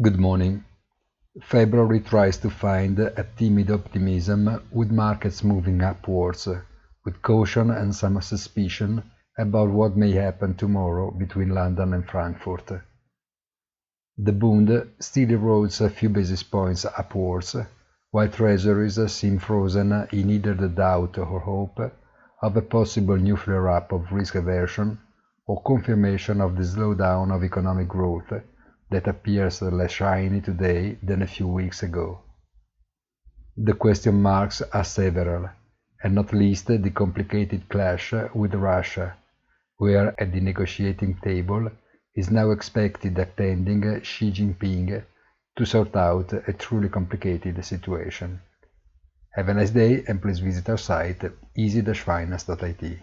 Good morning. February tries to find a timid optimism with markets moving upwards, with caution and some suspicion about what may happen tomorrow between London and Frankfurt. The Bund still erodes a few basis points upwards, while treasuries seem frozen in either the doubt or hope of a possible new flare-up of risk aversion or confirmation of the slowdown of economic growth that appears less shiny today than a few weeks ago. The question marks are several, and not least the complicated clash with Russia, where at the negotiating table is now expected attending Xi Jinping to sort out a truly complicated situation. Have a nice day and please visit our site easy-finance.it.